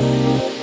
Bye.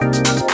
Thank